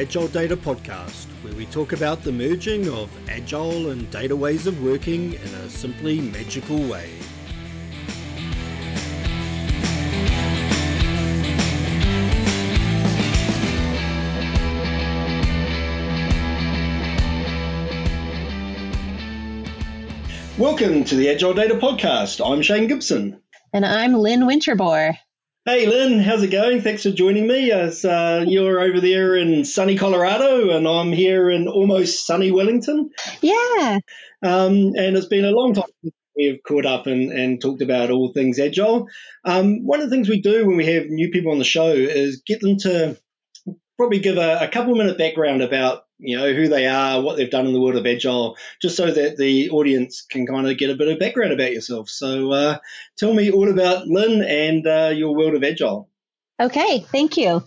Welcome to the Agile Data Podcast, where we talk about the merging of agile and data ways of working in a simply magical way. Welcome to the Agile Data Podcast. I'm Shane Gibson. And I'm Lynn Winterboer. Hey, Lynn, how's it going? Thanks for joining me. As uh, you're over there in sunny Colorado, and I'm here in almost sunny Wellington. Yeah. Um, and it's been a long time since we've caught up and, and talked about all things agile. Um, one of the things we do when we have new people on the show is get them to probably give a, a couple minute background about you know who they are, what they've done in the world of agile, just so that the audience can kind of get a bit of background about yourself. So, uh, tell me all about Lynn and uh, your world of agile. Okay, thank you.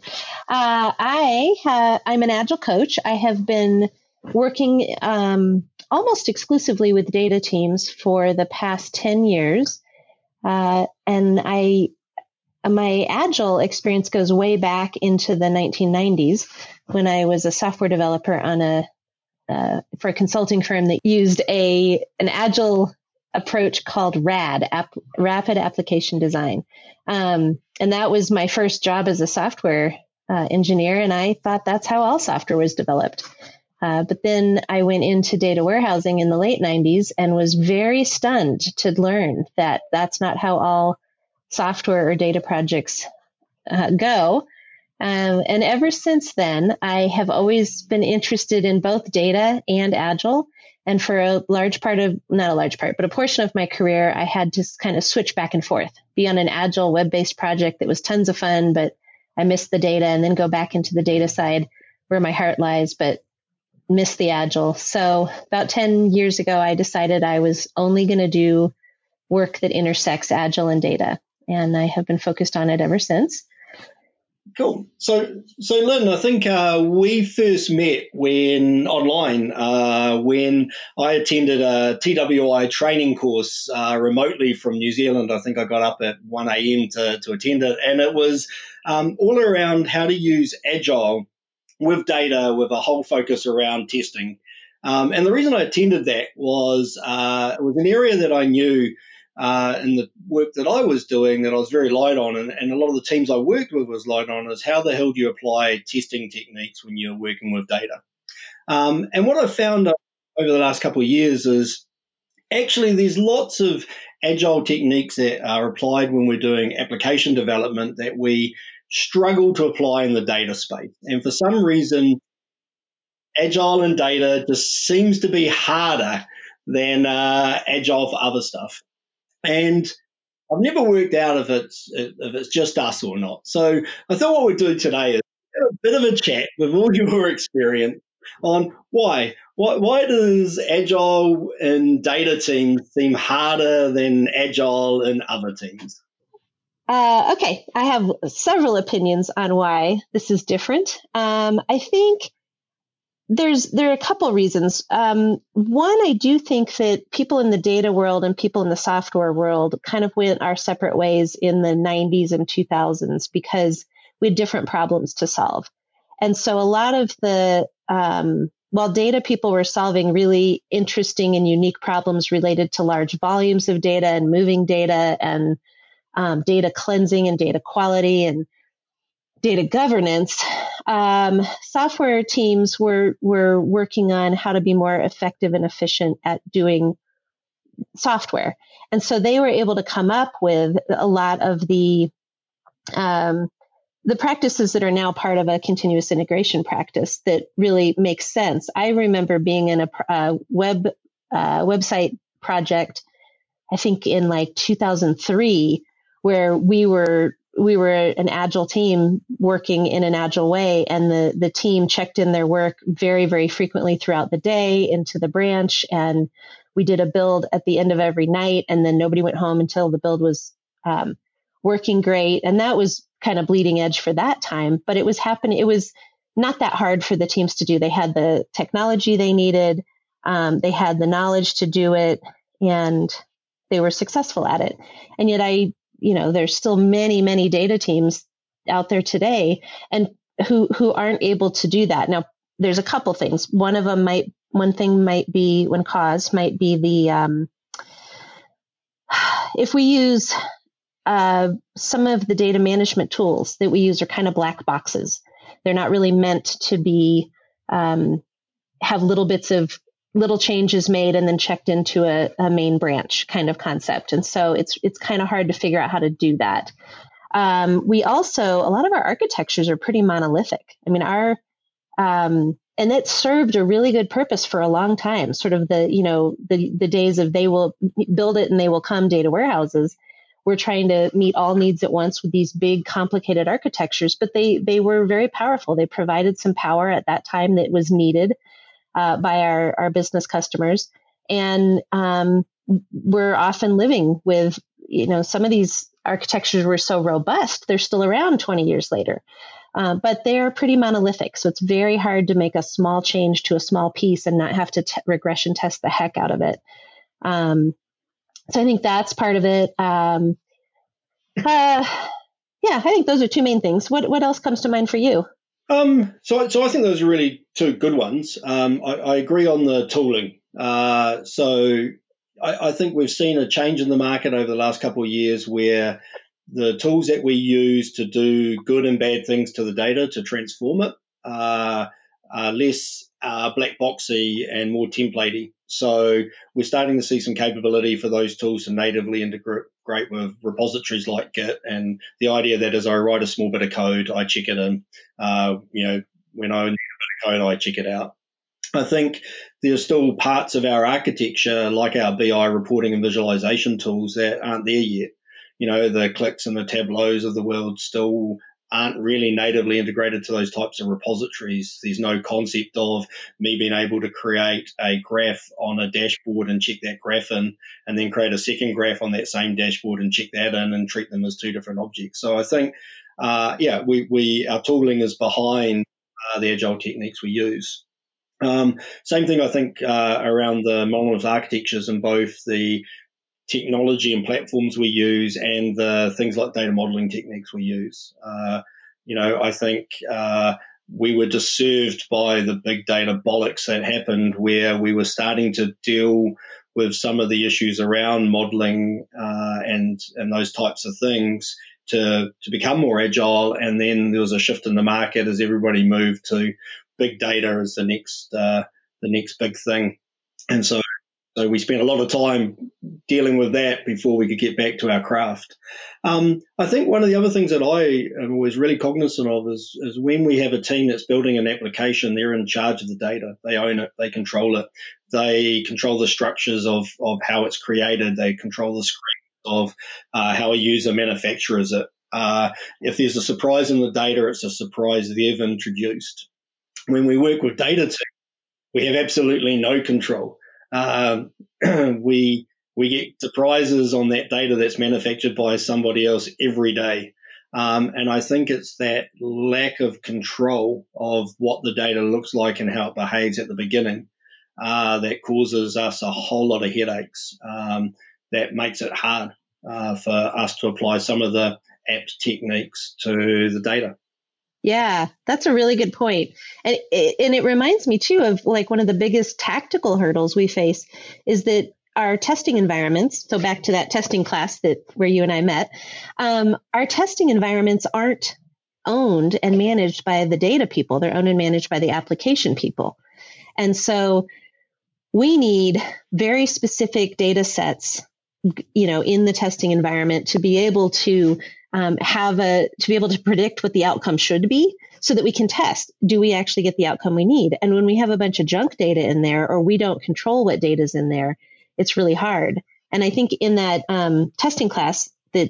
Uh, I ha- I'm an agile coach. I have been working um, almost exclusively with data teams for the past ten years, uh, and I my agile experience goes way back into the 1990s when I was a software developer on a uh, for a consulting firm that used a an agile approach called RAD, Rapid Application Design, um, and that was my first job as a software uh, engineer, and I thought that's how all software was developed. Uh, but then I went into data warehousing in the late 90s and was very stunned to learn that that's not how all software or data projects uh, go. Um, and ever since then, I have always been interested in both data and agile. And for a large part of, not a large part, but a portion of my career, I had to kind of switch back and forth, be on an agile web based project that was tons of fun, but I missed the data and then go back into the data side where my heart lies, but miss the agile. So about 10 years ago, I decided I was only going to do work that intersects agile and data and I have been focused on it ever since. Cool. So, so Lynn, I think uh, we first met when online uh, when I attended a TDWI training course uh, remotely from New Zealand. I think I got up at one a.m. to to attend it, and it was um, all around how to use agile with data, with a whole focus around testing. Um, and the reason I attended that was uh, it was an area that I knew uh, in the work that I was doing that I was very light on, and, and, a lot of the teams I worked with was light on, is how the hell do you apply testing techniques when you're working with data? Um, and what I've found over the last couple of years is actually there's lots of agile techniques that are applied when we're doing application development that we struggle to apply in the data space. And for some reason, agile and data just seems to be harder than uh, agile for other stuff. And I've never worked out if it's if it's just us or not. So I thought what we'd do today is a bit of a chat with all your experience on why why why does agile in data teams seem harder than agile in other teams? Uh, okay, I have several opinions on why this is different. Um, I think there's there are a couple reasons. Um, one, I do think that people in the data world and people in the software world kind of went our separate ways in the 90s and 2000s because we had different problems to solve, and so a lot of the um, while data people were solving really interesting and unique problems related to large volumes of data and moving data and um, data cleansing and data quality and data governance, um, software teams were were working on how to be more effective and efficient at doing software, and so they were able to come up with a lot of the um, the practices that are now part of a continuous integration practice that really makes sense. I remember being in a, a web uh, website project, I think in like 2003, where we were we were an agile team working in an agile way and the the team checked in their work very very frequently throughout the day into the branch and we did a build at the end of every night and then nobody went home until the build was um, working great. And that was kind of bleeding edge for that time but it was happening it was not that hard for the teams to do. They had the technology they needed um, they had the knowledge to do it and they were successful at it. And yet i you know, there's still many, many data teams out there today. And who who aren't able to do that. Now, there's a couple things. One of them might one thing might be one cause might be the um, if we use uh, some of the data management tools that we use are kind of black boxes. They're not really meant to be um, have little bits of little changes made and then checked into a, a main branch kind of concept. And so it's it's kind of hard to figure out how to do that. Um, we also a lot of our architectures are pretty monolithic. I mean, our um, and it served a really good purpose for a long time. Sort of the you know the the days of they will build it and they will come data warehouses. We're trying to meet all needs at once with these big complicated architectures, but they they were very powerful. They provided some power at that time that was needed uh, by our, our business customers. And um, we're often living with, you know, some of these architectures were so robust, they're still around 20 years later. Uh, but they're pretty monolithic. So it's very hard to make a small change to a small piece and not have to t- regression test the heck out of it. Um, so I think that's part of it. Um, uh, yeah, I think those are two main things. What what else comes to mind for you? Um, so, so I think those are really two good ones. Um, I, I, agree on the tooling. Uh, so I, I, think we've seen a change in the market over the last couple of years where the tools that we use to do good and bad things to the data to transform it uh, are less uh, black boxy and more templatey. So we're starting to see some capability for those tools to natively integrate with repositories like Git. And the idea that as I write a small bit of code, I check it in. Uh, you know, when I need a bit of code, I check it out. I think there are still parts of our architecture, like our BI reporting and visualization tools, that aren't there yet. You know, the Qliks and the tableaus of the world still aren't really natively integrated to those types of repositories. There's no concept of me being able to create a graph on a dashboard and check that graph in, and then create a second graph on that same dashboard and check that in and treat them as two different objects. So I think, uh, yeah, we, we our tooling is behind uh, the agile techniques we use. Um, same thing, I think, uh, around the monolith architectures and both the technology and platforms we use and the things like data modeling techniques we use. Uh, you know, I think uh, we were disturbed by the big data bollocks that happened where we were starting to deal with some of the issues around modeling uh, and and those types of things to to become more agile. And then there was a shift in the market as everybody moved to big data as the next uh, the next big thing. And so so we spent a lot of time dealing with that before we could get back to our craft. Um, I think one of the other things that I was really cognizant of is, is when we have a team that's building an application, they're in charge of the data. They own it, they control it, they control the structures of, of how it's created, they control the script of uh, how a user manufactures it. Uh, if there's a surprise in the data, it's a surprise they've introduced. When we work with data teams, we have absolutely no control. Um, we we get surprises on that data that's manufactured by somebody else every day. Um, and I think it's that lack of control of what the data looks like and how it behaves at the beginning uh, that causes us a whole lot of headaches. Um, that makes it hard uh, for us to apply some of the apps techniques to the data. Yeah, that's a really good point. And it, and it reminds me too of like one of the biggest tactical hurdles we face is that our testing environments, so back to that testing class that where you and I met, um, our testing environments aren't owned and managed by the data people. They're owned and managed by the application people. And so we need very specific data sets, you know, in the testing environment to be able to um, have a to be able to predict what the outcome should be so that we can test do we actually get the outcome we need? And when we have a bunch of junk data in there or we don't control what data is in there it's really hard. And i think in that um, testing class that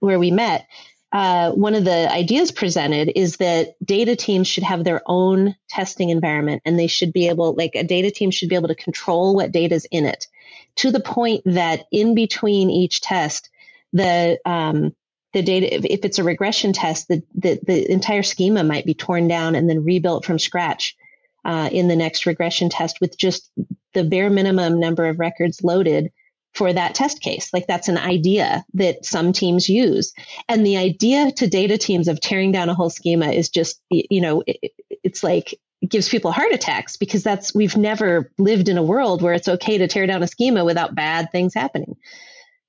where we met uh, one of the ideas presented is that data teams should have their own testing environment and they should be able like a data team should be able to control what data is in it to the point that in between each test the um, the data, if, it's a regression test, the, the, the, entire schema might be torn down and then rebuilt from scratch uh, in the next regression test with just the bare minimum number of records loaded for that test case. Like that's an idea that some teams use. And the idea to data teams of tearing down a whole schema is just, you know, it, it's like, it gives people heart attacks because that's, we've never lived in a world where it's okay to tear down a schema without bad things happening.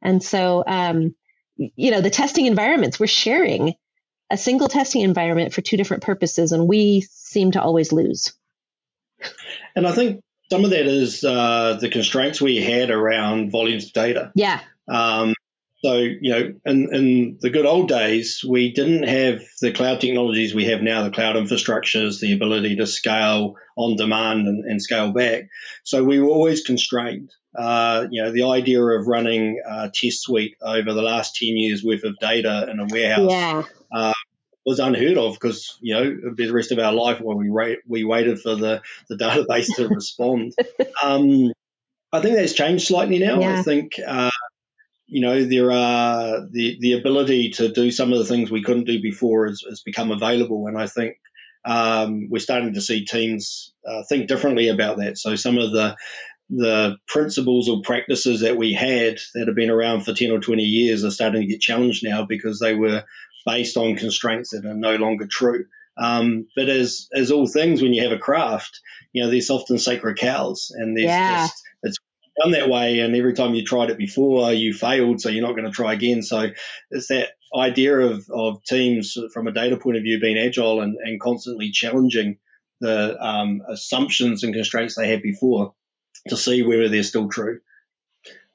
And so, um, you know, the testing environments, we're sharing a single testing environment for two different purposes, and we seem to always lose. And I think some of that is uh, the constraints we had around volumes of data. Yeah. Um, so, you know, in, in the good old days, we didn't have the cloud technologies we have now, the cloud infrastructures, the ability to scale on demand and, and scale back. So we were always constrained. Uh, you know, the idea of running a test suite over the last 10 years worth of data in a warehouse yeah. uh, was unheard of because you know the rest of our life when we wait, we waited for the, the database to respond. Um, I think that's changed slightly now. Yeah. I think uh, you know there are the the ability to do some of the things we couldn't do before has, has become available, and I think um, we're starting to see teams uh, think differently about that. So some of the the principles or practices that we had that have been around for 10 or 20 years are starting to get challenged now because they were based on constraints that are no longer true. Um, but as as all things, when you have a craft, you know, there's often sacred cows, and there's yeah. just it's done that way. And every time you tried it before, you failed, so you're not going to try again. So it's that idea of of teams from a data point of view being agile and, and constantly challenging the um, assumptions and constraints they had before to see whether they're still true.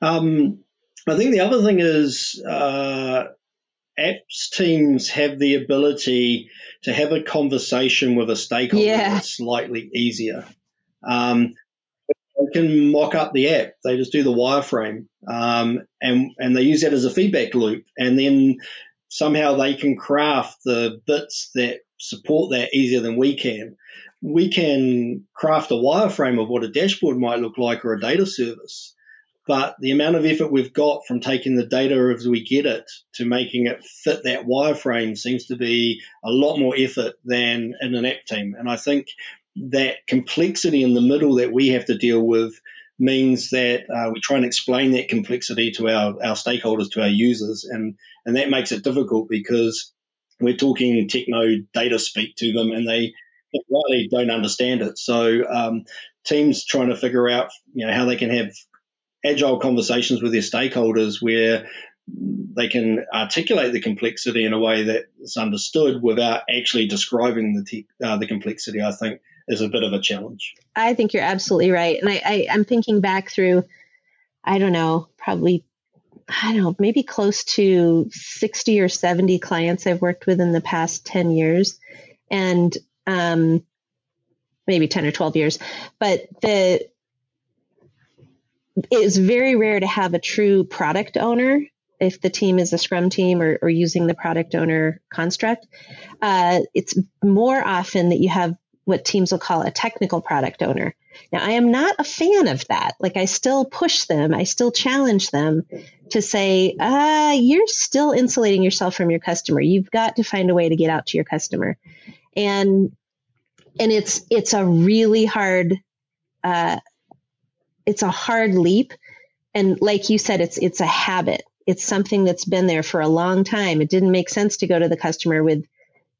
Um, I think the other thing is uh, apps teams have the ability to have a conversation with a stakeholder yeah. slightly easier. Um, they can mock up the app. They just do the wireframe, um, and and they use that as a feedback loop, and then somehow they can craft the bits that support that easier than we can. We can craft a wireframe of what a dashboard might look like or a data service, but the amount of effort we've got from taking the data as we get it to making it fit that wireframe seems to be a lot more effort than in an app team. And I think that complexity in the middle that we have to deal with means that uh, we try and explain that complexity to our, our stakeholders, to our users, and, and that makes it difficult because we're talking techno data speak to them and they rightly don't understand it. So um, teams trying to figure out you know how they can have agile conversations with their stakeholders where they can articulate the complexity in a way that's understood without actually describing the te- uh, the complexity. I think is a bit of a challenge. I think you're absolutely right, and I, I I'm thinking back through, I don't know, probably I don't know, maybe close to 60 or 70 clients I've worked with in the past 10 years. And um, maybe 10 or 12 years. But the it is very rare to have a true product owner if the team is a scrum team or, or using the product owner construct. Uh, it's more often that you have what teams will call a technical product owner. Now, I am not a fan of that. Like, I still push them, I still challenge them to say, uh, you're still insulating yourself from your customer. You've got to find a way to get out to your customer. And and it's it's a really hard uh, it's a hard leap. And like you said, it's it's a habit. It's something that's been there for a long time. It didn't make sense to go to the customer with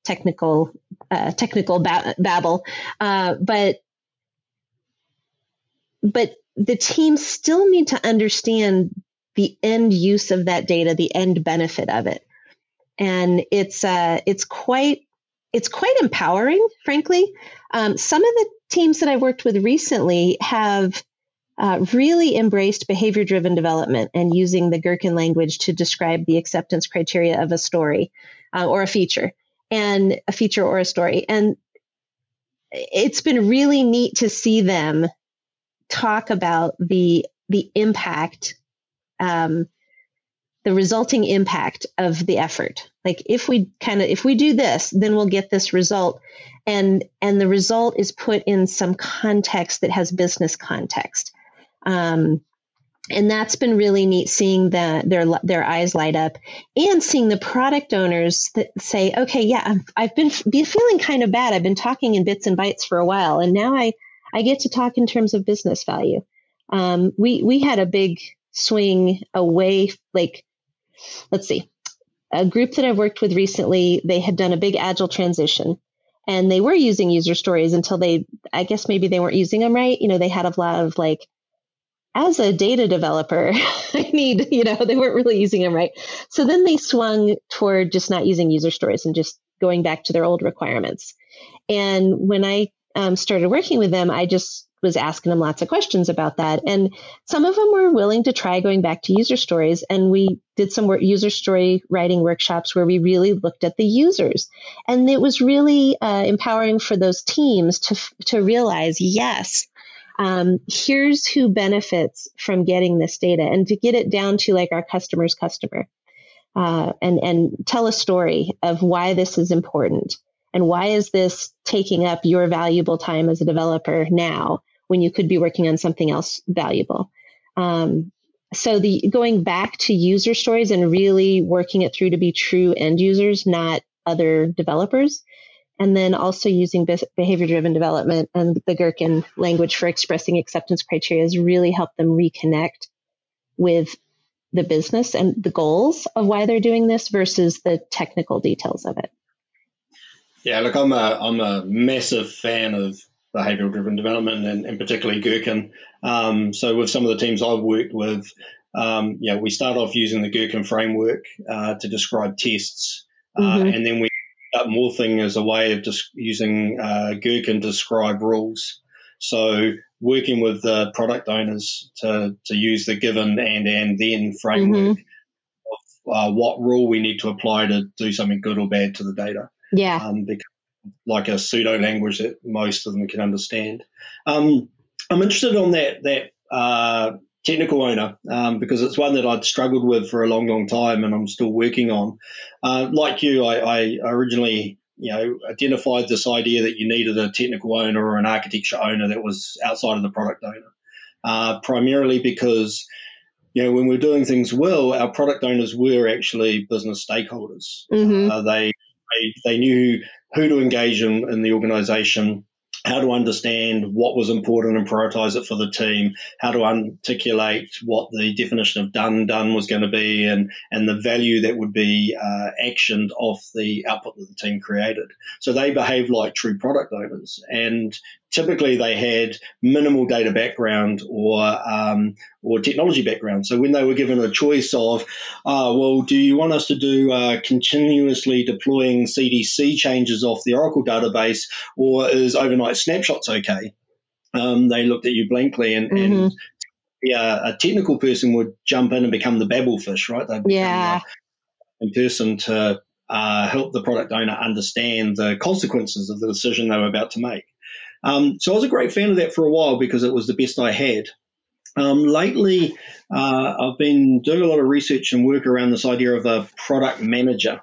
technical uh, technical ba- babble, uh, but but the team still need to understand the end use of that data, the end benefit of it, and it's uh, it's quite it's quite empowering, frankly. Um, some of the teams that I've worked with recently have uh, really embraced behavior driven development and using the Gherkin language to describe the acceptance criteria of a story uh, or a feature and a feature or a story. And it's been really neat to see them talk about the the impact um, the resulting impact of the effort. Like if we kind of if we do this then we'll get this result. And and the result is put in some context that has business context. Um, and that's been really neat seeing the, their their eyes light up and seeing the product owners that say okay yeah i have been, been feeling kind of bad. I've been talking in bits and bytes for a while and now i i get to talk in terms of business value. Um, we we had a big swing away, like, let's see, a group that I've worked with recently, they had done a big agile transition and they were using user stories until they, I guess maybe they weren't using them right. You know, they had a lot of like, as a data developer, I need, you know, they weren't really using them right. So then they swung toward just not using user stories and just going back to their old requirements. And when I um, started working with them, I just was asking them lots of questions about that. And some of them were willing to try going back to user stories. And we did some user story writing workshops where we really looked at the users. And it was really uh, empowering for those teams to, to realize, yes, um, here's who benefits from getting this data and to get it down to like our customer's customer. Uh, and and tell a story of why this is important and why is this taking up your valuable time as a developer now when you could be working on something else valuable? Um, so the going back to user stories and really working it through to be true end users, not other developers. And then also using behavior driven development and the Gherkin language for expressing acceptance criteria has really helped them reconnect with the business and the goals of why they're doing this versus the technical details of it. Yeah, look, I'm a I'm a massive fan of behavioral driven development and, and particularly Gherkin. Um, so with some of the teams I've worked with, um, yeah, we start off using the Gherkin framework uh, to describe tests, uh, mm-hmm. and then we up morphing as a way of just using uh, Gherkin to describe rules. So working with the product owners to, to use the given and and then framework mm-hmm. of uh, what rule we need to apply to do something good or bad to the data. Yeah. Um, like a pseudo language that most of them can understand. Um, I'm interested on that that uh, technical owner um, because it's one that I'd struggled with for a long, long time, and I'm still working on. Uh, like you, I, I, originally you know identified this idea that you needed a technical owner or an architecture owner that was outside of the product owner, uh, primarily because you know, when we're doing things well, our product owners were actually business stakeholders. Mm-hmm. Uh, they they, they knew who to engage in, in the organization, how to understand what was important and prioritize it for the team, how to articulate what the definition of done done was going to be, and and the value that would be uh, actioned off the output that the team created. So they behave like true product owners, and typically they had minimal data background or um, or technology background. So when they were given a choice of, uh, well, do you want us to do uh, continuously deploying CDC changes off the Oracle database, or is overnight snapshots okay? Um, they looked at you blankly, and, mm-hmm. and yeah, a technical person would jump in and become the Babel fish, right? They'd yeah. In person to uh, help the product owner understand the consequences of the decision they were about to make. Um, so I was a great fan of that for a while because it was the best I had. Um, lately, uh, I've been doing a lot of research and work around this idea of a product manager.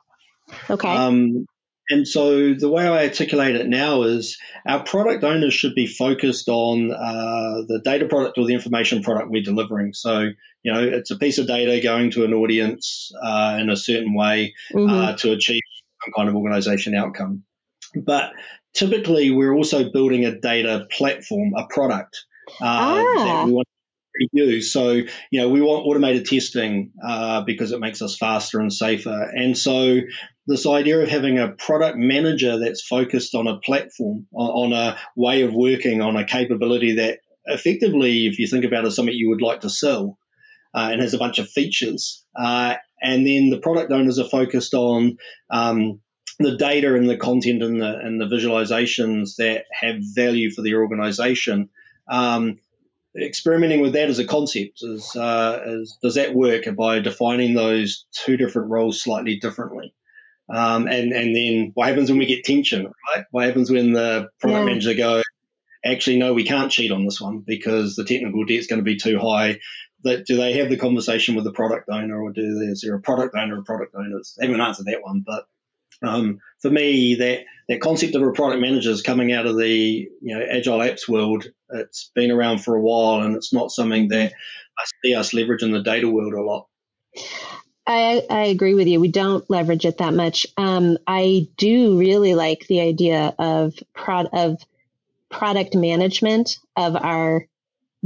Okay. Um, and so the way I articulate it now is our product owners should be focused on uh, the data product or the information product we're delivering. So, you know, it's a piece of data going to an audience uh, in a certain way mm-hmm. uh, to achieve some kind of organization outcome. But typically we're also building a data platform, a product uh, ah. that we want to use. So, you know, we want automated testing uh, because it makes us faster and safer. And so, this idea of having a product manager that's focused on a platform, on, a way of working, on a capability that effectively, if you think about it, something you would like to sell. Uh, and has a bunch of features. Uh, and then the product owners are focused on um, the data and the content and the and the visualizations that have value for the organization. Um, experimenting with that as a concept is, uh, is, does that work by defining those two different roles slightly differently? Um, and and then what happens when we get tension, right? What happens when the product yeah. manager goes, actually no, we can't cheat on this one because the technical debt is going to be too high. That do they have the conversation with the product owner, or do they, is there a product owner or product owners? They haven't answered that one, but um, for me, that that concept of a product manager is coming out of the you know agile apps world. It's been around for a while, and it's not something that I see us leverage in the data world a lot. I, I agree with you. We don't leverage it that much. Um, I do really like the idea of prod of product management of our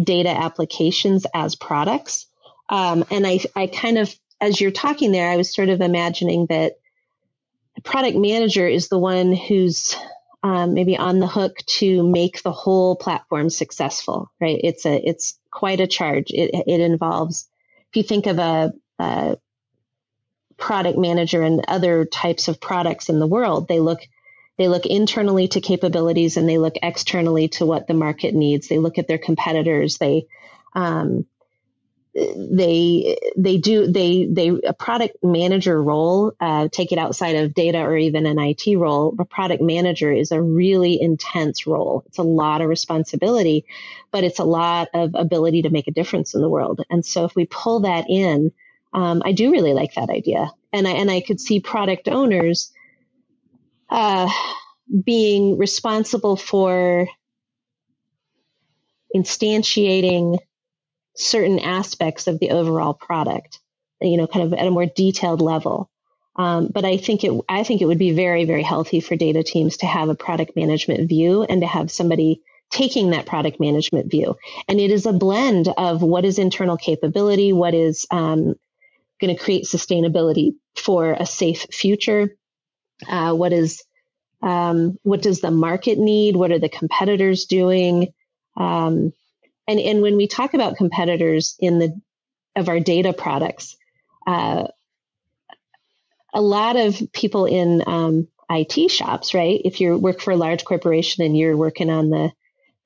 data applications as products. Um, and I, I kind of, as you're talking there, I was sort of imagining that product manager is the one who's um, maybe on the hook to make the whole platform successful, right? It's a, it's quite a charge. It, it involves, if you think of a, a product manager and other types of products in the world, they look they look internally to capabilities and they look externally to what the market needs. They look at their competitors. They um, they they do they they a product manager role uh, take it outside of data or even an IT role. A product manager is a really intense role. It's a lot of responsibility, but it's a lot of ability to make a difference in the world. And so if we pull that in, um, I do really like that idea, and I and I could see product owners uh, being responsible for instantiating certain aspects of the overall product, you know, kind of at a more detailed level. Um, but I think it, I think it would be very, very healthy for data teams to have a product management view and to have somebody taking that product management view. And it is a blend of what is internal capability, what is um, going to create sustainability for a safe future, uh, what is um, what does the market need? What are the competitors doing? Um, and and when we talk about competitors in the of our data products, uh, a lot of people in um, IT shops, right? If you work for a large corporation and you're working on the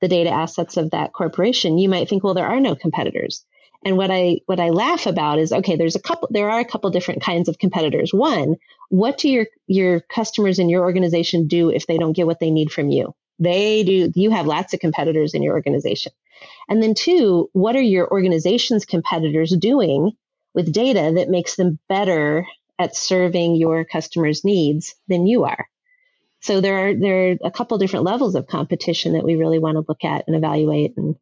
the data assets of that corporation, you might think, well, there are no competitors. And what I what I laugh about is okay, there's a couple there are a couple different kinds of competitors. One, what do your your customers in your organization do if they don't get what they need from you? They do you have lots of competitors in your organization. And then two, what are your organization's competitors doing with data that makes them better at serving your customers' needs than you are? So there are there are a couple different levels of competition that we really want to look at and evaluate and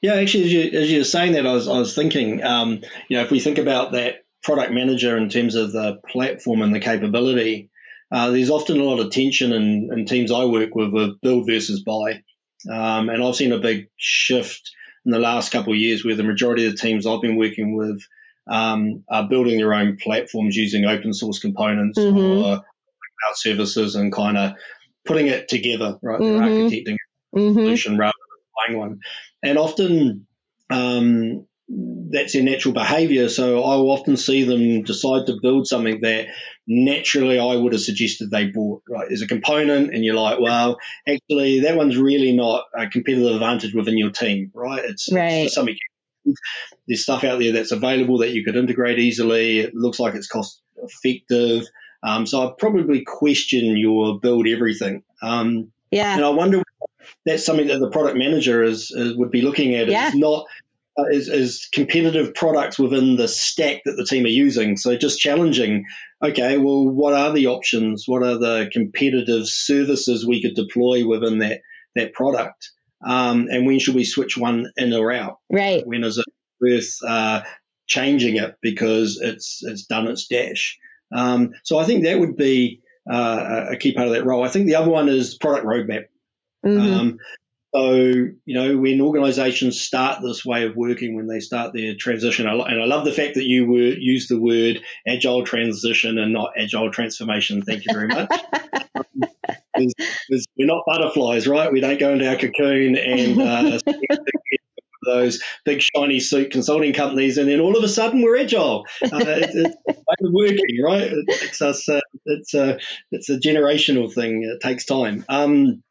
yeah, actually, as you, as you were saying that, I was, I was thinking, um, you know, if we think about that product manager in terms of the platform and the capability, uh, there's often a lot of tension in, in teams I work with with build versus buy. Um, and I've seen a big shift in the last couple of years where the majority of the teams I've been working with um, are building their own platforms using open source components mm-hmm. or cloud services and kind of putting it together, right? Mm-hmm. They're architecting a mm-hmm. solution rather than buying one and often um, that's their natural behavior. So I will often see them decide to build something that naturally I would have suggested they bought, right, as a component. And you're like, well, actually, that one's really not a competitive advantage within your team, right? It's, right. it's something. There's stuff out there that's available that you could integrate easily. It looks like it's cost effective. Um, so I'd probably question your build everything. Um, yeah. And I wonder that's something that the product manager is, is would be looking at. Yeah. Is not uh, is, is competitive products within the stack that the team are using. So just challenging. Okay, well, what are the options? What are the competitive services we could deploy within that that product? Um, and when should we switch one in or out? Right. When is it worth uh, changing it because it's it's done its dash? Um, so I think that would be uh, a key part of that role. I think the other one is product roadmap. Mm-hmm. Um, so, you know, when organizations start this way of working, when they start their transition, and I love the fact that you were, use the word agile transition and not agile transformation. Thank you very much. we're not butterflies, right? We don't go into our cocoon and uh, those big shiny suit consulting companies, and then all of a sudden we're agile. Uh, it, it's working, right? It's us. Uh, it's a it's a generational thing. It takes time. Um,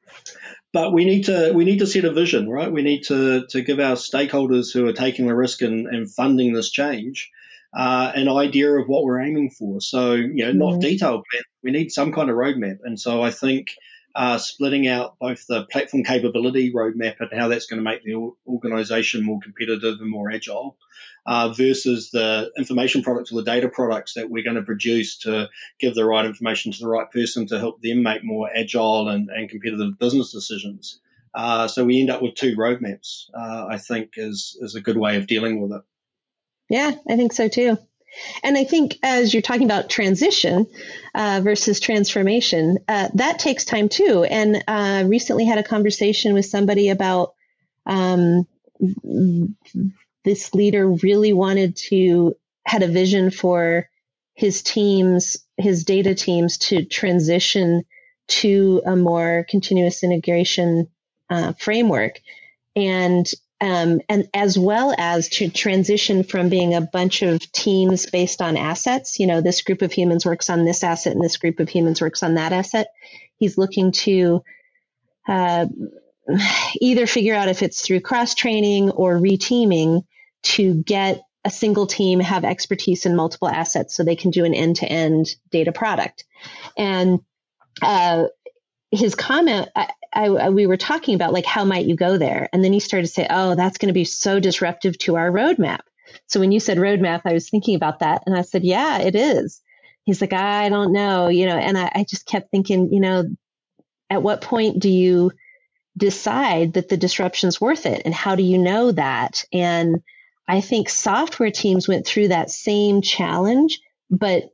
but we need to we need to set a vision, right? We need to to give our stakeholders who are taking the risk and, and funding this change uh, an idea of what we're aiming for. So you know, not mm-hmm. detailed plan. We need some kind of roadmap, and so I think. Uh, splitting out both the platform capability roadmap and how that's going to make the organization more competitive and more agile, uh, versus the information products or the data products that we're going to produce to give the right information to the right person to help them make more agile and, and competitive business decisions. Uh, so we end up with two roadmaps. Uh, I think is is a good way of dealing with it. Yeah, I think so too. And I think as you're talking about transition uh, versus transformation, uh, that takes time too. And uh, recently had a conversation with somebody about um, this leader really wanted to had a vision for his teams, his data teams to transition to a more continuous integration uh, framework, and um, and as well as to transition from being a bunch of teams based on assets. You know, this group of humans works on this asset, and this group of humans works on that asset. He's looking to uh, either figure out if it's through cross training or reteaming to get a single team have expertise in multiple assets so they can do an end to end data product. And uh, his comment, I, I, we were talking about like, how might you go there? And then he started to say, oh, that's going to be so disruptive to our roadmap. So when you said roadmap, I was thinking about that. And I said, yeah, it is. He's like, I don't know, you know, and I, I just kept thinking, you know, at what point do you decide that the disruption's worth it? And how do you know that? And I think software teams went through that same challenge, but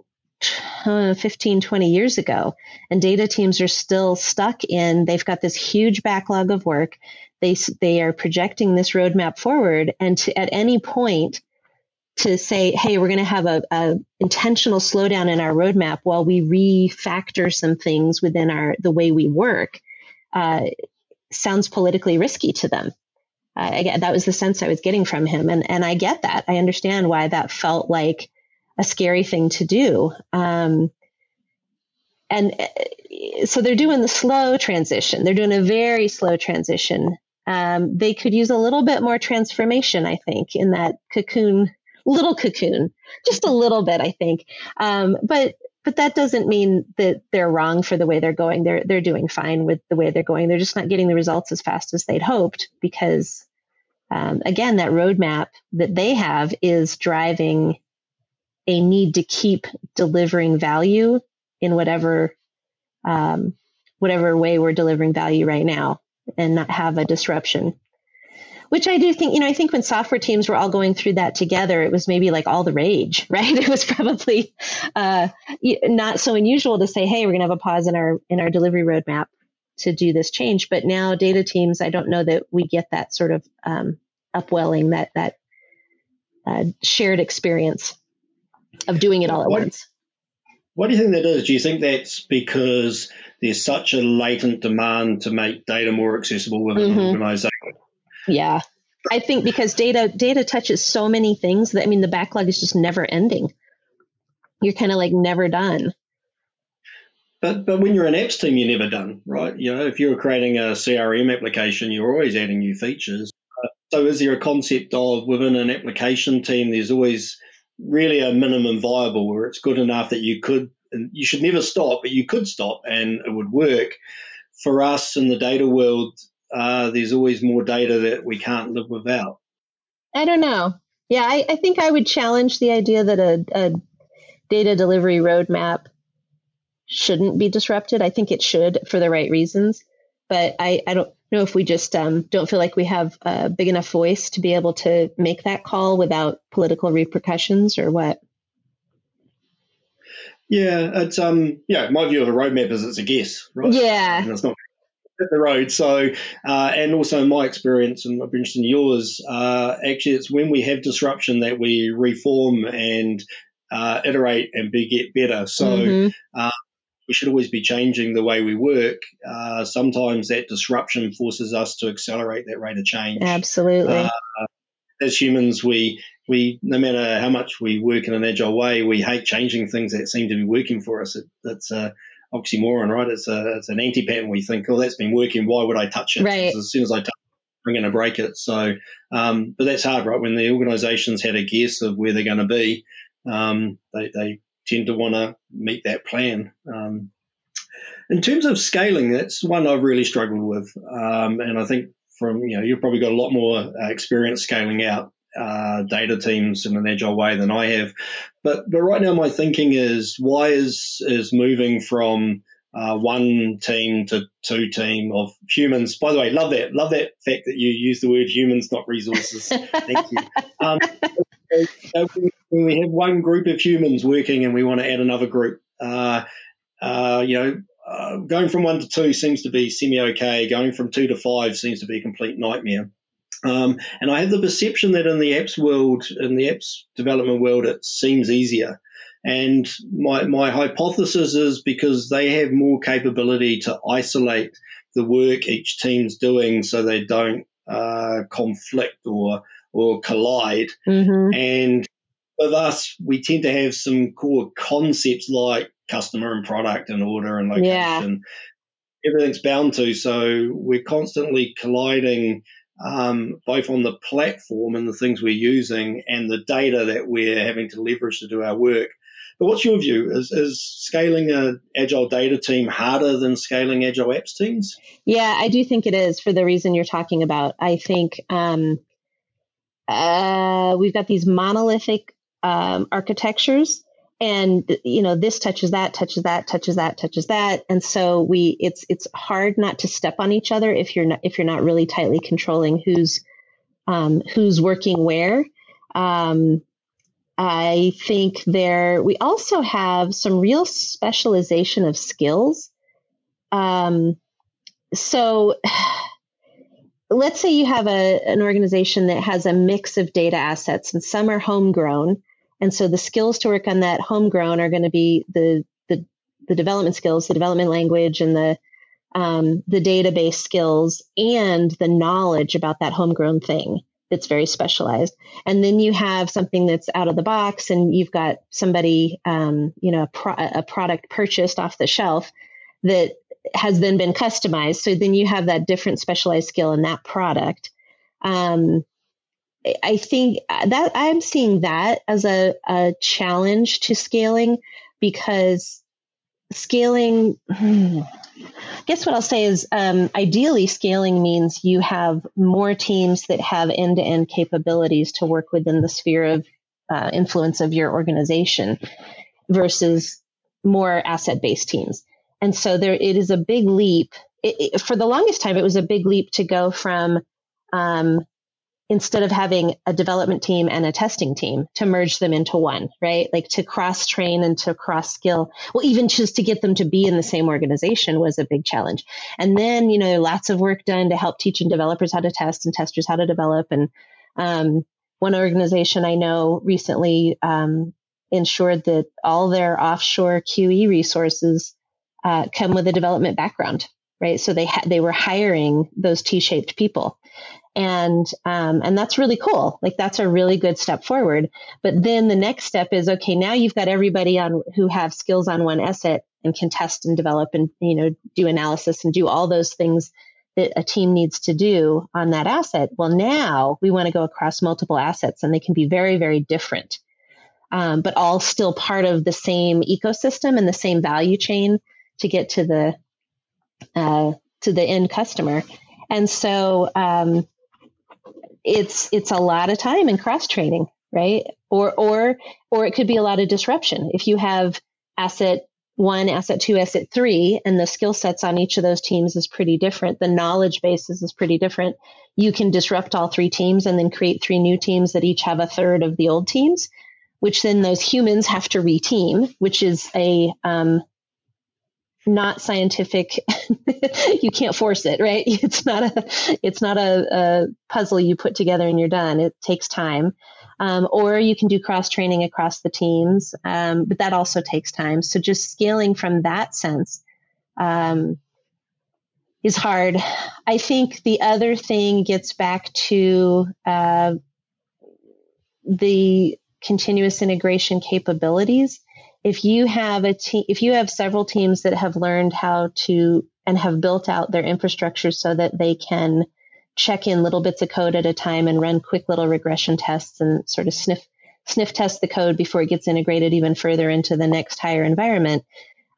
uh, 15, 20 years ago. And data teams are still stuck in, they've got this huge backlog of work. They, they are projecting this roadmap forward. And to, at any point, to say, hey, we're going to have a, a, intentional slowdown in our roadmap while we refactor some things within our the way we work, uh, sounds politically risky to them. Uh, again, that was the sense I was getting from him, and and I get that. I understand why that felt like a scary thing to do. Um, and uh, so they're doing the slow transition. They're doing a very slow transition. Um, they could use a little bit more transformation, I think, in that cocoon, little cocoon, just a little bit, I think. Um, but but that doesn't mean that they're wrong for the way they're going. They're they're doing fine with the way they're going. They're just not getting the results as fast as they'd hoped because, um, again, that roadmap that they have is driving a need to keep delivering value in whatever um, whatever way we're delivering value right now, and not have a disruption which I do think, you know, I think when software teams were all going through that together, it was maybe like all the rage, right? It was probably uh, not so unusual to say, "Hey, we're going to have a pause in our in our delivery roadmap to do this change." But now, data teams, I don't know that we get that sort of um, upwelling, that that uh, shared experience of doing it all at what, once. What do you think that is? Do you think that's because there's such a latent demand to make data more accessible within mm-hmm. an organization? Yeah. I think because data data touches so many things that I mean the backlog is just never ending. You're kind of like never done. But but when you're an apps team, you're never done, right? You know, if you're creating a CRM application, you're always adding new features. So is there a concept of within an application team, there's always really a minimum viable where it's good enough that you could, and you should never stop, but you could stop and it would work. For us in the data world, uh, there's always more data that we can't live without. I don't know. Yeah, I, I think I would challenge the idea that a, a data delivery roadmap shouldn't be disrupted. I think it should for the right reasons. But I, I don't know if we just um, don't feel like we have a big enough voice to be able to make that call without political repercussions or what. Yeah, it's um yeah, my view of a roadmap is it's a guess, right? Yeah. And it's not hit the road. So, uh, and also in my experience, and I'd be interested in yours, uh, actually, it's when we have disruption that we reform and uh, iterate and be, get better. So, mm-hmm. We should always be changing the way we work. Uh, sometimes that disruption forces us to accelerate that rate of change. Absolutely. Uh, as humans, we we no matter how much we work in an agile way, we hate changing things that seem to be working for us. It, it's oxymoron, right? It's a it's an anti pattern. We think, oh, that's been working. Why would I touch it? Right. As soon as I touch it, I'm going to break it. So, um, but that's hard, right? When the organisations had a guess of where they're going to be, um, they they tend to want to meet that plan. Um, in terms of scaling, that's one I've really struggled with, um, and I think from you know you've probably got a lot more uh, experience scaling out uh, data teams in an agile way than I have. But but right now my thinking is why is is moving from uh, one team to two team of humans. By the way, love that love that fact that you use the word humans, not resources. Thank you. Um, when we have one group of humans working and we want to add another group, uh, uh, you know. Uh, going from one to two seems to be semi okay. Going from two to five seems to be a complete nightmare. Um, and I have the perception that in the apps world, in the apps development world, it seems easier. And my, my hypothesis is because they have more capability to isolate the work each team's doing so they don't uh, conflict or or collide. Mm-hmm. And with us, we tend to have some core concepts like customer and product and order and location. Yeah. Everything's bound to. So we're constantly colliding um, both on the platform and the things we're using and the data that we're having to leverage to do our work. But what's your view? Is, is scaling an agile data team harder than scaling agile apps teams? Yeah, I do think it is for the reason you're talking about. I think um, uh, we've got these monolithic um, architectures. And you know this touches that touches that touches that touches that. And so we it's it's hard not to step on each other if you're not if you're not really tightly controlling who's um, who's working where. Um, i think there we also have some real specialization of skills. Um, so let's say you have a, an organization that has a mix of data assets and some are homegrown and so the skills to work on that homegrown are going to be the, the, the development skills, the development language, and the um, the database skills and the knowledge about that homegrown thing that's very specialized. And then you have something that's out of the box, and you've got somebody, um, you know, a, pro- a product purchased off the shelf that has then been customized. So then you have that different specialized skill in that product. Um, I think that I'm seeing that as a, a challenge to scaling because scaling, hmm, guess what I'll say is um, ideally scaling means you have more teams that have end to end capabilities to work within the sphere of uh, influence of your organization versus more asset based teams. And so there, it is a big leap. It, it, for the longest time, it was a big leap to go from um, instead of having a development team and a testing team to merge them into one, right? Like to cross train and to cross skill. Well, even just to get them to be in the same organization was a big challenge. And then, you know, lots of work done to help teaching developers how to test and testers how to develop. And um, one organization I know recently um, ensured that all their offshore QE resources uh, come with a development background, right? So they ha- they were hiring those T-shaped people and um, and that's really cool. Like that's a really good step forward. But then the next step is okay now you've got everybody on who have skills on one asset and can test and develop and you know do analysis and do all those things that a team needs to do on that asset. Well now we want to go across multiple assets and they can be very very different. Um, but all still part of the same ecosystem and the same value chain to get to the uh, to the end customer. And so um, it's it's a lot of time in cross training, right? Or or or it could be a lot of disruption. If you have asset one, asset two, asset three, and the skill sets on each of those teams is pretty different. The knowledge basis is pretty different. You can disrupt all three teams and then create three new teams that each have a third of the old teams, which then those humans have to reteam, which is a um, not scientific you can't force it right? It's not a it's not a, a, puzzle you put together and you're done. It takes time. Um, or you can do cross training across the teams um, but that also takes time. So just scaling from that sense um, is hard. I think the other thing gets back to uh, the continuous integration capabilities if you have a team, if you have several teams that have learned how to and have built out their infrastructure so that they can check in little bits of code at a time and run quick little regression tests and sort of sniff sniff test the code before it gets integrated even further into the next higher environment,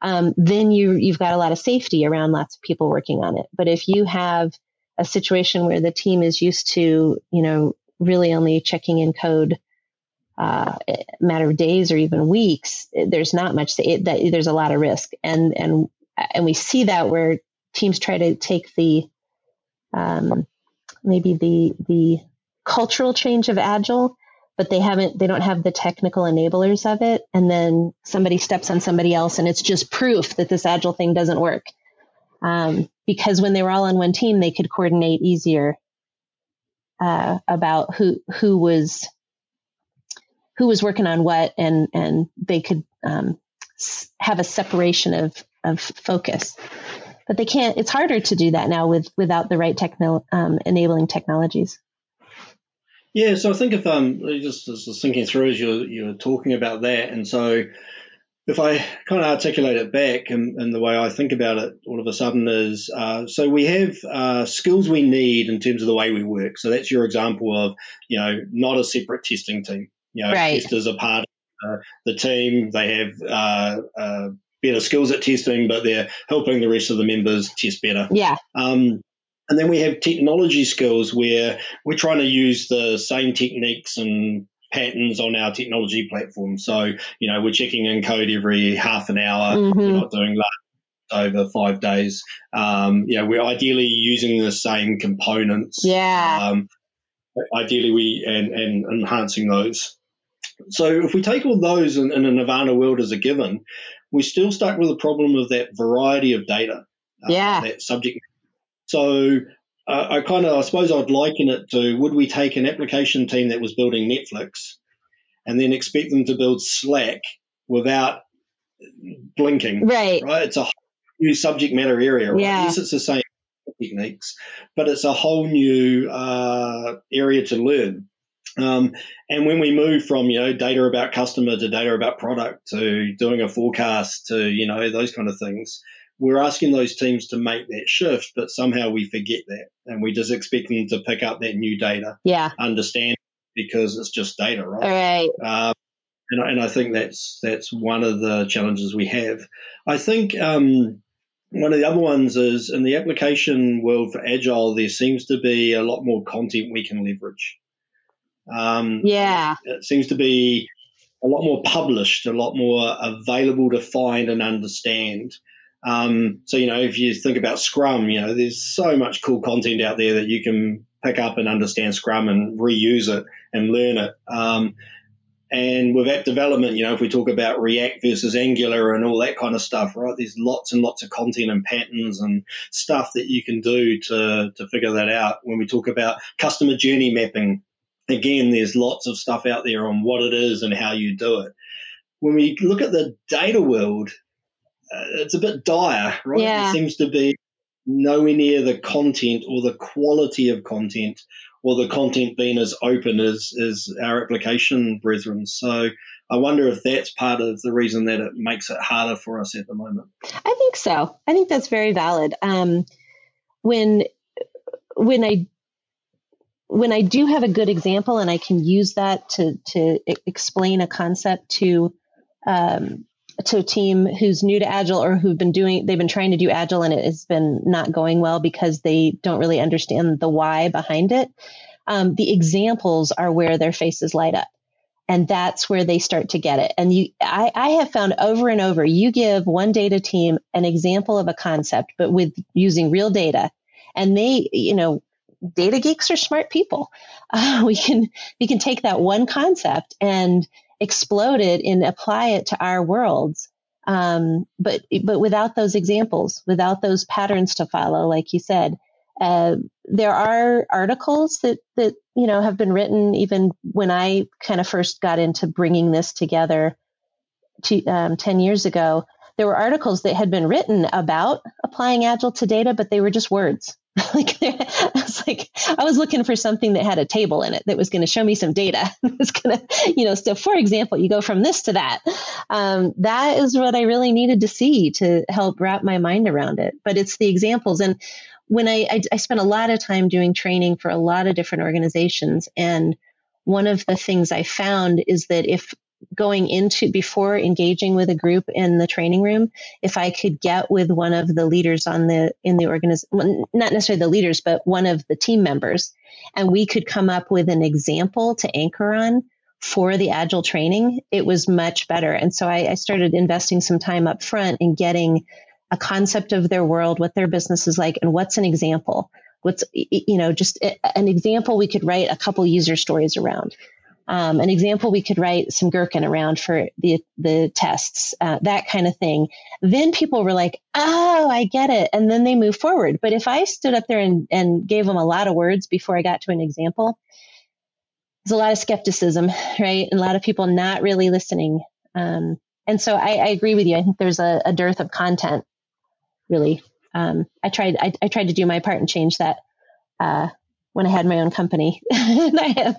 um, then you you've got a lot of safety around lots of people working on it. But if you have a situation where the team is used to, you know, really only checking in code uh, matter of days or even weeks, there's not much. It, that, there's a lot of risk, and and and we see that where teams try to take the um, maybe the the cultural change of agile, but they haven't they don't have the technical enablers of it, and then somebody steps on somebody else, and it's just proof that this agile thing doesn't work. Um, because when they were all on one team, they could coordinate easier uh, about who who was who was working on what, and and they could um, have a separation of of focus. But they can't. It's harder to do that now with without the right techno um, enabling technologies. Yeah, so I think if um just, just thinking through as you're you're talking about that, and so if I kind of articulate it back and, and, the way I think about it all of a sudden is uh, so we have uh, skills we need in terms of the way we work. So that's your example of, you know, not a separate testing team. You know, right. testers are part of uh, the team. They have uh, uh, better skills at testing, but they're helping the rest of the members test better. Yeah. Um, and then we have technology skills where we're trying to use the same techniques and patterns on our technology platform. So, you know, we're checking in code every half an hour. Mm-hmm. We're not doing that over five days. Um, you know, we're ideally using the same components. Yeah. Um, ideally, we and, and enhancing those. So, if we take all those in, in a Nirvana world as a given, we're still stuck with the problem of that variety of data. Uh, yeah. That subject. So, uh, I kind of, I suppose I'd liken it to would we take an application team that was building Netflix and then expect them to build Slack without blinking? Right. Right. It's a new subject matter area. Right? Yeah. Yes, it's the same techniques, but it's a whole new uh, area to learn. Um, and when we move from you know data about customer to data about product to doing a forecast to you know those kind of things, we're asking those teams to make that shift, but somehow we forget that and we just expect them to pick up that new data. Yeah. Understand because it's just data, right? All right. Um, and, and I think that's that's one of the challenges we have. I think um, one of the other ones is in the application world for Agile, there seems to be a lot more content we can leverage. Um, yeah. It seems to be a lot more published, a lot more available to find and understand. Um, so, you know, if you think about Scrum, you know, there's so much cool content out there that you can pick up and understand Scrum and reuse it and learn it. Um, and with app development, you know, if we talk about React versus Angular and all that kind of stuff, right? There's lots and lots of content and patterns and stuff that you can do to, to figure that out. When we talk about customer journey mapping, again, there's lots of stuff out there on what it is and how you do it. When we look at the data world, uh, it's a bit dire, right? Yeah. It seems to be nowhere near the content or the quality of content or the content being as open as, as our application brethren. So I wonder if that's part of the reason that it makes it harder for us at the moment. I think so. I think that's very valid. Um, when when I when I do have a good example and I can use that to to explain a concept to um, to a team who's new to agile or who've been doing they've been trying to do agile and it has been not going well because they don't really understand the why behind it um, the examples are where their faces light up. And that's where they start to get it. And you I, I have found over and over you give one data team an example of a concept but with using real data and they you know data geeks are smart people uh, we can we can take that one concept and explode it and apply it to our worlds. Um, but but without those examples, without those patterns to follow, like you said, uh, there are articles that that you know have been written even when I kind of first got into bringing this together, to, um, ten years ago. There were articles that had been written about applying agile to data, but they were just words. like I was like I was looking for something that had a table in it that was going to show me some data. it was going to, you know, so for example, you go from this to that. Um, that is what I really needed to see to help wrap my mind around it. But it's the examples, and when I, I I spent a lot of time doing training for a lot of different organizations, and one of the things I found is that if going into before engaging with a group in the training room if i could get with one of the leaders on the in the organization not necessarily the leaders but one of the team members and we could come up with an example to anchor on for the agile training it was much better. And so I, I started investing some time up front in getting a concept of their world what their business is like and what's an example? What's you know just an example we could write a couple user stories around Um, an example, we could write some gherkin around for the the tests, uh, that kind of thing. Then people were like, "Oh, I get it," and then they move forward. But if I stood up there and, and gave them a lot of words before I got to an example, there's a lot of skepticism, right? And a lot of people not really listening. Um, and so I, I, agree with you. I think there's a, a dearth of content, really. Um, I tried I, I, tried to do my part and change that uh, when I had my own company. and I have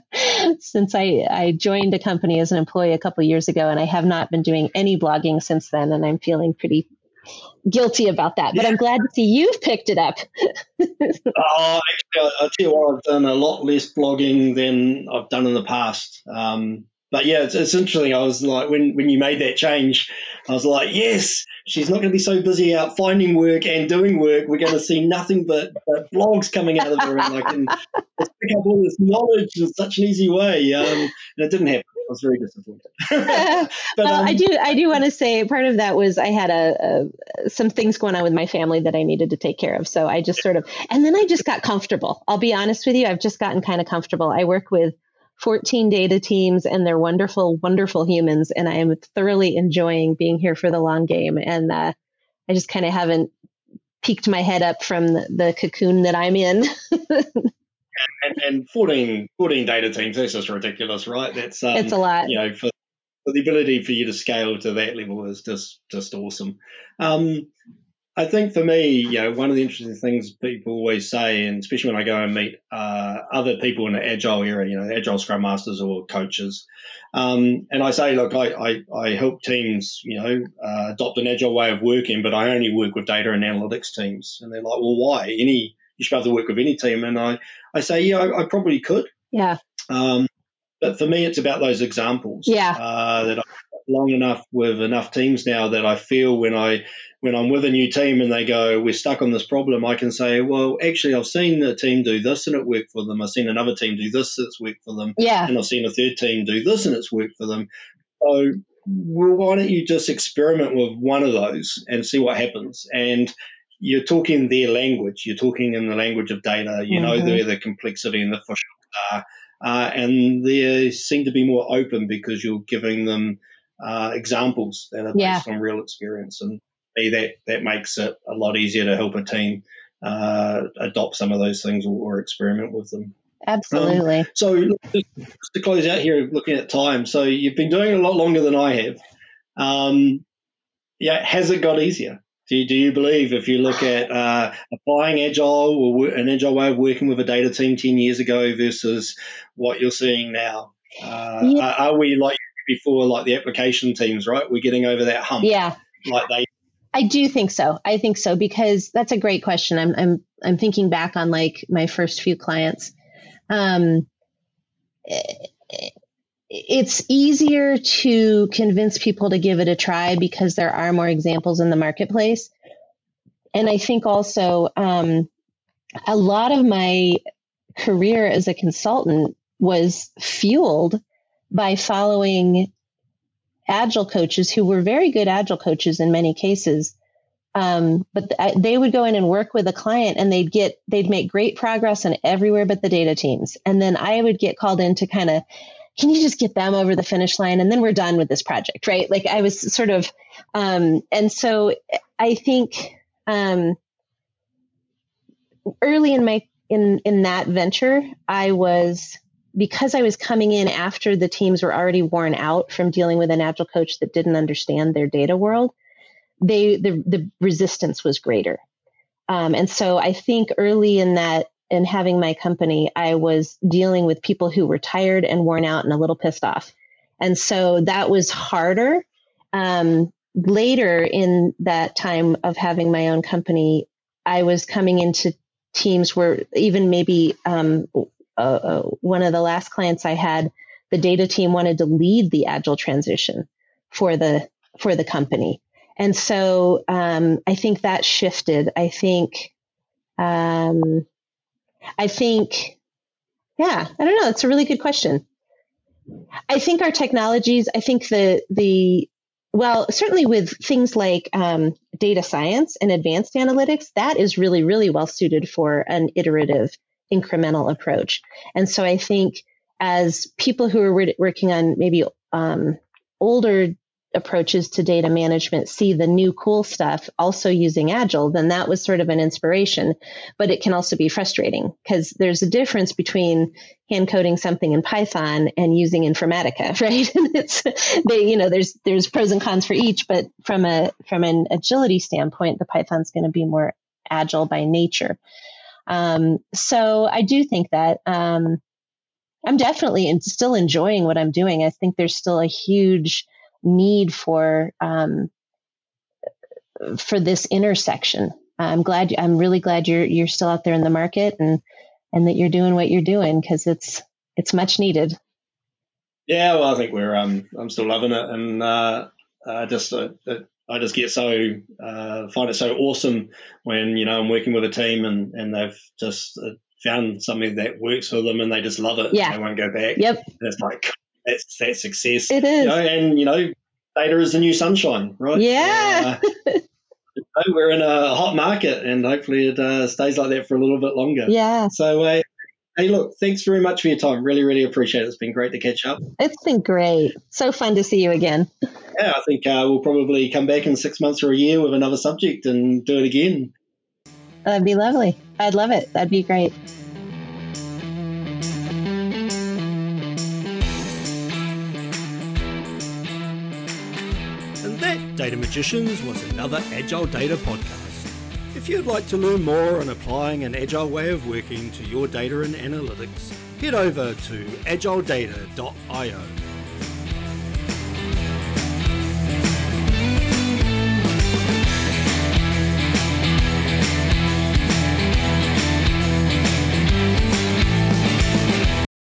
since I, I joined a company as an employee a couple years ago, and I have not been doing any blogging since then. And I'm feeling pretty guilty about that. But yeah. I'm glad to see you've picked it up. oh, actually, I'll tell you what, I've done a lot less blogging than I've done in the past. Um, but yeah, it's, it's interesting. I was like, when, when you made that change, I was like, yes, she's not going to be so busy out finding work and doing work. We're going to see nothing but, but blogs coming out of her, and I can pick up all this knowledge in such an easy way. Um, and it didn't happen. I was very disappointed. but, well, um, I do, I do want to say part of that was I had a, a, some things going on with my family that I needed to take care of. So I just sort of, and then I just got comfortable. I'll be honest with you, I've just gotten kind of comfortable. I work with 14 data teams and they're wonderful, wonderful humans. And I am thoroughly enjoying being here for the long game. And uh, I just kind of haven't peeked my head up from the, the cocoon that I'm in. and, and 14, 14 data teams, that's just ridiculous, right? That's um, it's a lot. You know, for, for the ability for you to scale to that level is just just awesome. Um, I think for me, you know, one of the interesting things people always say, and especially when I go and meet uh, other people in the agile area, you know, agile scrum masters or coaches, um, and I say, look, I, I, I help teams, you know, uh, adopt an agile way of working, but I only work with data and analytics teams. And they're like, well, why? Any you should be able to work with any team. And I, I say, yeah, I, I probably could. Yeah. Um, but for me, it's about those examples. Yeah. Uh, that I long enough with enough teams now that I feel when I when I'm with a new team and they go, we're stuck on this problem, I can say, well, actually, I've seen a team do this and it worked for them. I've seen another team do this that's worked for them. Yeah. And I've seen a third team do this and it's worked for them. So well, why don't you just experiment with one of those and see what happens? And you're talking their language. You're talking in the language of data. You mm-hmm. know where the complexity and the fish are. Uh, and they seem to be more open because you're giving them uh, examples that are yeah. based on real experience. And that that makes it a lot easier to help a team uh, adopt some of those things or, or experiment with them. Absolutely. Um, so just to close out here, looking at time. So you've been doing it a lot longer than I have. Um, yeah, has it got easier? Do you, do you believe if you look at uh, applying agile or an agile way of working with a data team 10 years ago versus what you're seeing now? Uh, yeah. are, are we like before, like the application teams, right? We're getting over that hump. Yeah. Like they I do think so. I think so because that's a great question. I'm I'm I'm thinking back on like my first few clients. Um, it's easier to convince people to give it a try because there are more examples in the marketplace. And I think also um, a lot of my career as a consultant was fueled by following agile coaches who were very good agile coaches in many cases. Um, but th- they would go in and work with a client and they'd get, they'd make great progress in everywhere but the data teams. And then I would get called in to kind of, can you just get them over the finish line and then we're done with this project, right? Like I was sort of, um, and so I think, um, early in my, in, in that venture, I was, because I was coming in after the teams were already worn out from dealing with an agile coach that didn't understand their data world, they the the resistance was greater. Um, and so I think early in that in having my company, I was dealing with people who were tired and worn out and a little pissed off. And so that was harder. Um, later in that time of having my own company, I was coming into teams where even maybe um, uh, uh, one of the last clients I had, the data team wanted to lead the agile transition for the for the company, and so um, I think that shifted. I think, um, I think, yeah, I don't know. It's a really good question. I think our technologies. I think the the well, certainly with things like um, data science and advanced analytics, that is really, really well suited for an iterative incremental approach. And so I think as people who are working on maybe um, older approaches to data management see the new cool stuff also using agile then that was sort of an inspiration. But it can also be frustrating because there's a difference between hand coding something in python and using informatica right? And it's they you know there's there's pros and cons for each but from a from an agility standpoint the python's going to be more agile by nature um, so i do think that um, i'm definitely in, still enjoying what i'm doing i think there's still a huge need for um, for this intersection. I'm glad. I'm really glad you're you're still out there in the market and and that you're doing what you're doing because it's it's much needed. Yeah, well, I think we're um, I'm still loving it, and uh, uh, just uh, I just get so uh, find it so awesome when you know I'm working with a team and and they've just uh, found something that works for them and they just love it. Yeah, they won't go back. Yep, and it's like that's that success. It is, you know, and you know, data is the new sunshine, right? Yeah. Uh, we're in a hot market, and hopefully it uh, stays like that for a little bit longer. Yeah. So, uh, hey, look, thanks very much for your time. Really, really appreciate it. It's been great to catch up. It's been great. So fun to see you again. Yeah, I think uh, we'll probably come back in six months or a year with another subject and do it again. That'd be lovely. I'd love it. That'd be great. And that, Data Magicians was another Agile Data podcast. If you'd like to learn more on applying an agile way of working to your data and analytics, head over to agiledata.io.